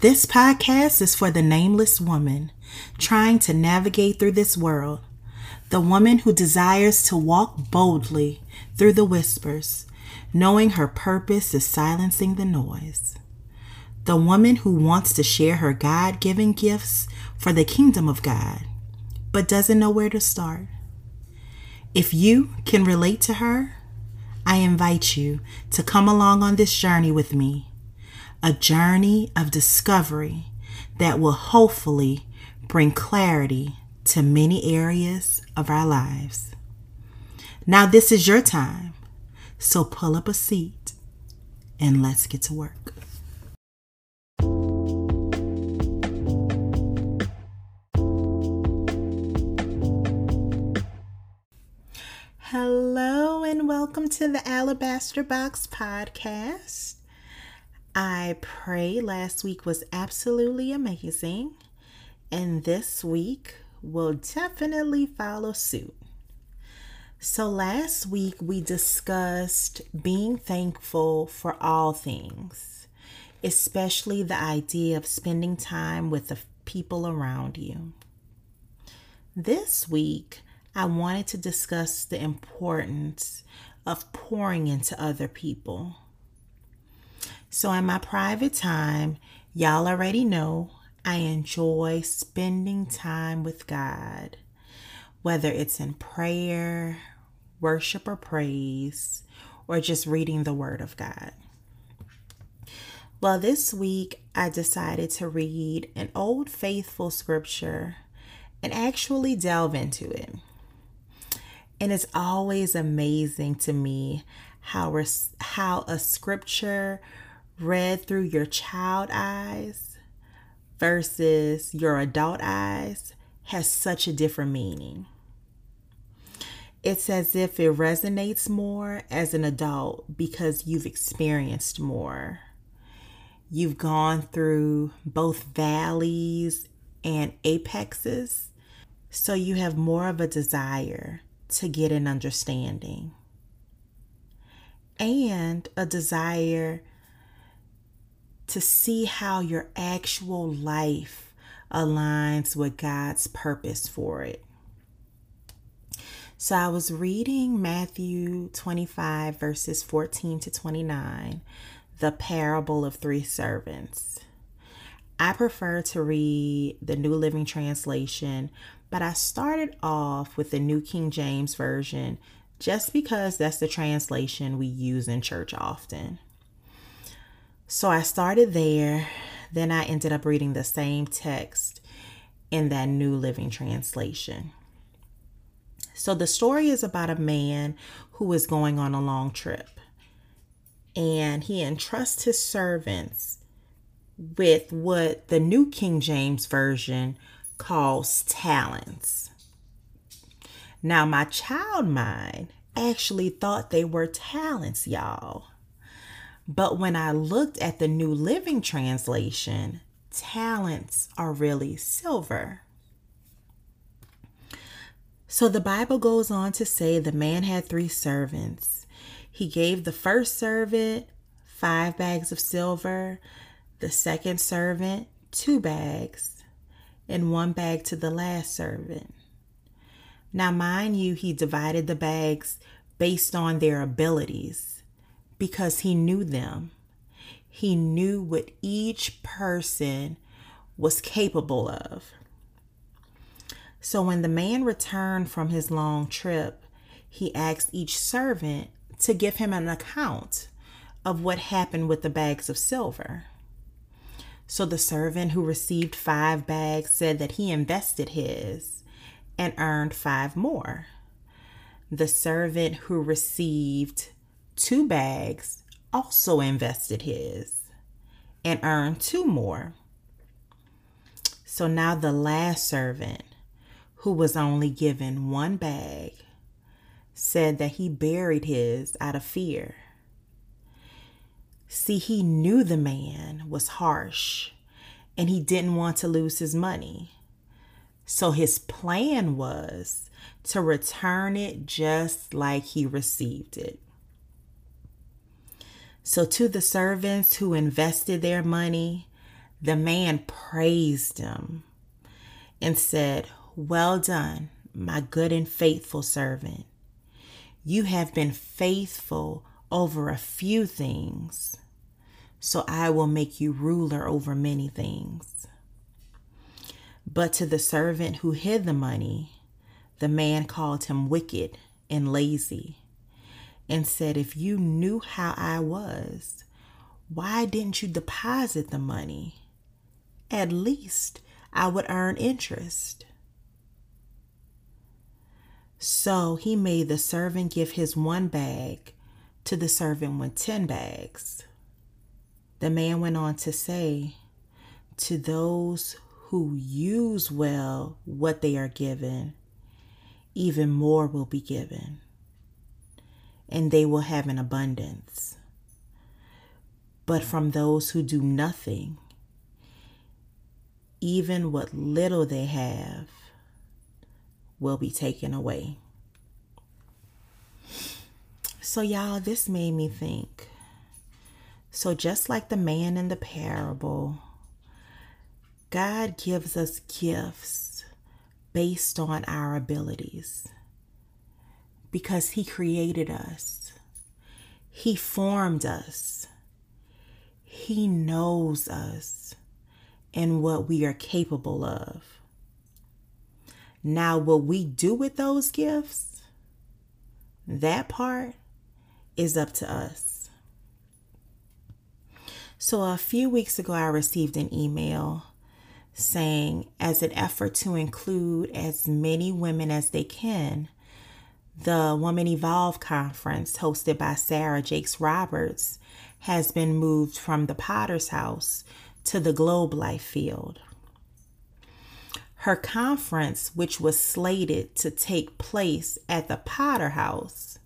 This podcast is for the nameless woman trying to navigate through this world, the woman who desires to walk boldly through the whispers, knowing her purpose is silencing the noise, the woman who wants to share her God given gifts for the kingdom of God, but doesn't know where to start. If you can relate to her, I invite you to come along on this journey with me, a journey of discovery that will hopefully bring clarity to many areas of our lives. Now, this is your time, so pull up a seat and let's get to work. Hello, and welcome to the Alabaster Box Podcast. I pray last week was absolutely amazing, and this week will definitely follow suit. So, last week we discussed being thankful for all things, especially the idea of spending time with the people around you. This week, I wanted to discuss the importance of pouring into other people. So, in my private time, y'all already know I enjoy spending time with God, whether it's in prayer, worship, or praise, or just reading the Word of God. Well, this week I decided to read an old faithful scripture and actually delve into it. And it's always amazing to me how, how a scripture read through your child eyes versus your adult eyes has such a different meaning. It's as if it resonates more as an adult because you've experienced more. You've gone through both valleys and apexes, so you have more of a desire to get an understanding and a desire to see how your actual life aligns with God's purpose for it. So I was reading Matthew 25, verses 14 to 29, the parable of three servants. I prefer to read the New Living Translation but I started off with the New King James Version just because that's the translation we use in church often. So I started there, then I ended up reading the same text in that New Living Translation. So the story is about a man who is going on a long trip and he entrusts his servants with what the New King James Version calls talents. Now, my child mind actually thought they were talents, y'all. But when I looked at the New Living Translation, talents are really silver. So the Bible goes on to say the man had three servants. He gave the first servant five bags of silver, the second servant two bags, and one bag to the last servant. Now, mind you, he divided the bags based on their abilities because he knew them. He knew what each person was capable of. So, when the man returned from his long trip, he asked each servant to give him an account of what happened with the bags of silver. So the servant who received five bags said that he invested his and earned five more. The servant who received two bags also invested his and earned two more. So now the last servant, who was only given one bag, said that he buried his out of fear. See, he knew the man was harsh and he didn't want to lose his money. So his plan was to return it just like he received it. So, to the servants who invested their money, The man praised them and said, Well done, my good and faithful servant. You have been faithful over a few things, so I will make you ruler over many things. But to the servant who hid the money, the man called him wicked and lazy and said, If you knew how I was, why didn't you deposit the money? At least I would earn interest. So he made the servant give his one bag to the servant with ten bags. The man went on to say, To those who use well what they are given, even more will be given, and they will have an abundance. But from those who do nothing, even what little they have will be taken away. So, y'all, this made me think. So, just like the man in the parable, God gives us gifts based on our abilities because He created us, He formed us, He knows us and what we are capable of. Now, what we do with those gifts, that part is up to us. So, a few weeks ago, I received an email saying, as an effort to include as many women as they can, the Woman Evolve conference hosted by Sarah Jakes Roberts has been moved from the Potter's House to the Globe Life field. Her conference, which was slated to take place at the Potter House,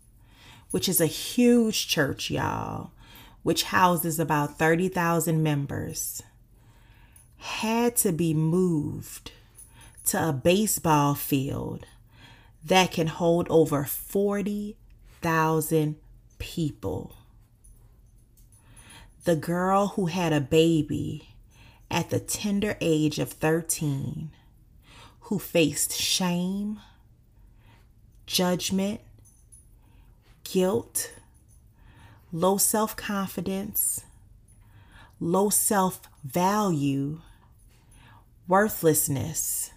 which is a huge church, y'all, which houses about 30,000 members, had to be moved to a baseball field that can hold over 40,000 people. The girl who had a baby at the tender age of 13 who faced shame, judgment, guilt, low self confidence, low self value, worthlessness,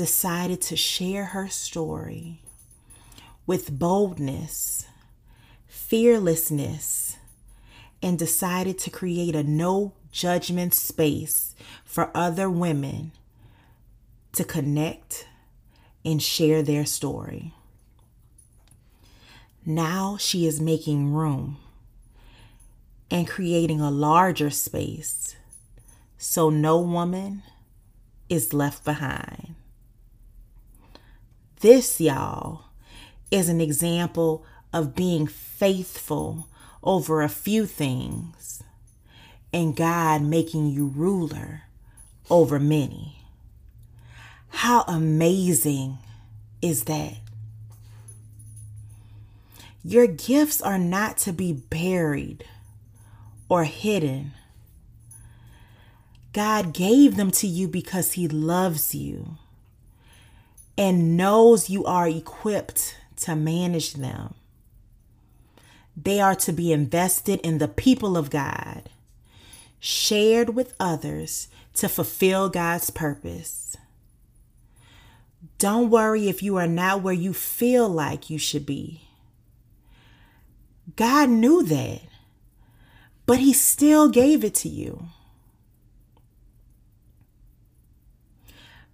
decided to share her story with boldness, fearlessness, and decided to create a no judgment space for other women to connect and share their story. Now she is making room and creating a larger space so no woman is left behind. This, y'all, is an example of being faithful over a few things and God making you ruler over many. How amazing is that? Your gifts are not to be buried or hidden. God gave them to you because He loves you and knows you are equipped to manage them. They are to be invested in the people of God, shared with others to fulfill God's purpose. Don't worry if you are not where you feel like you should be. God knew that, but He still gave it to you.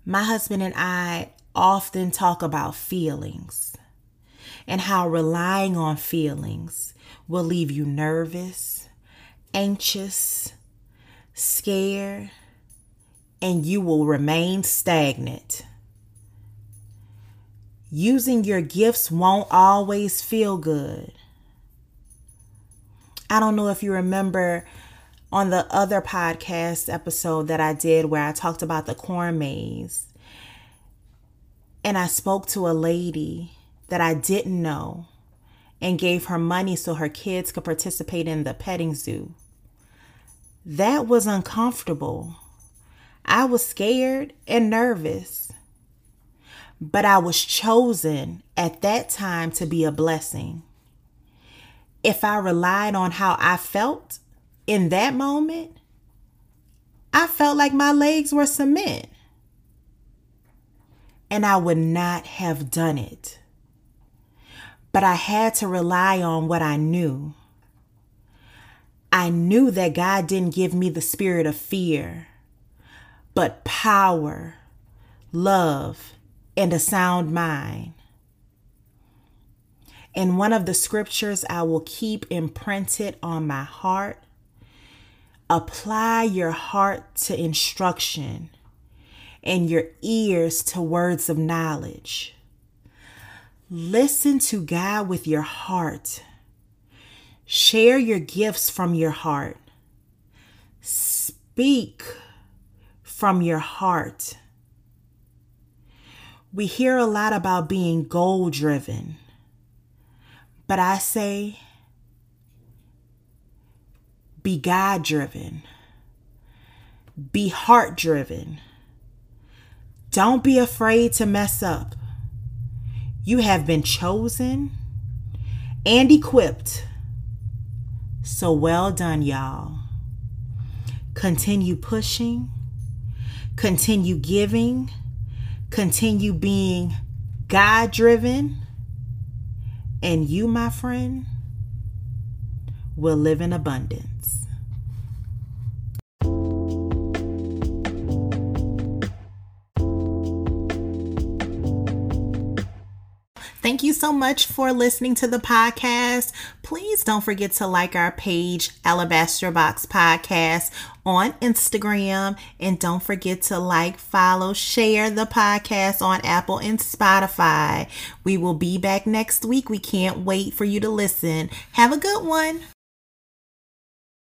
My husband and I often talk about feelings and how relying on feelings will leave you nervous, anxious, scared, and you will remain stagnant. Using your gifts won't always feel good. I don't know if you remember on the other podcast episode that I did where I talked about the corn maze. And I spoke to a lady that I didn't know and gave her money so her kids could participate in the petting zoo. That was uncomfortable. I was scared and nervous. But I was chosen at that time to be a blessing. If I relied on how I felt in that moment, I felt like my legs were cement. And I would not have done it. But I had to rely on what I knew. I knew that God didn't give me the spirit of fear, but power, love, and a sound mind. And one of the scriptures I will keep imprinted on my heart apply your heart to instruction and your ears to words of knowledge. Listen to God with your heart. Share your gifts from your heart. Speak from your heart. We hear a lot about being goal driven, but I say be God driven, be heart driven. Don't be afraid to mess up. You have been chosen and equipped. So well done, y'all. Continue pushing, continue giving, continue being God driven, and you, my friend, will live in abundance. Thank you so much for listening to the podcast. Please don't forget to like our page, Alabaster Box Podcast, on Instagram. And don't forget to like, follow, share the podcast on Apple and Spotify. We will be back next week. We can't wait for you to listen. Have a good one.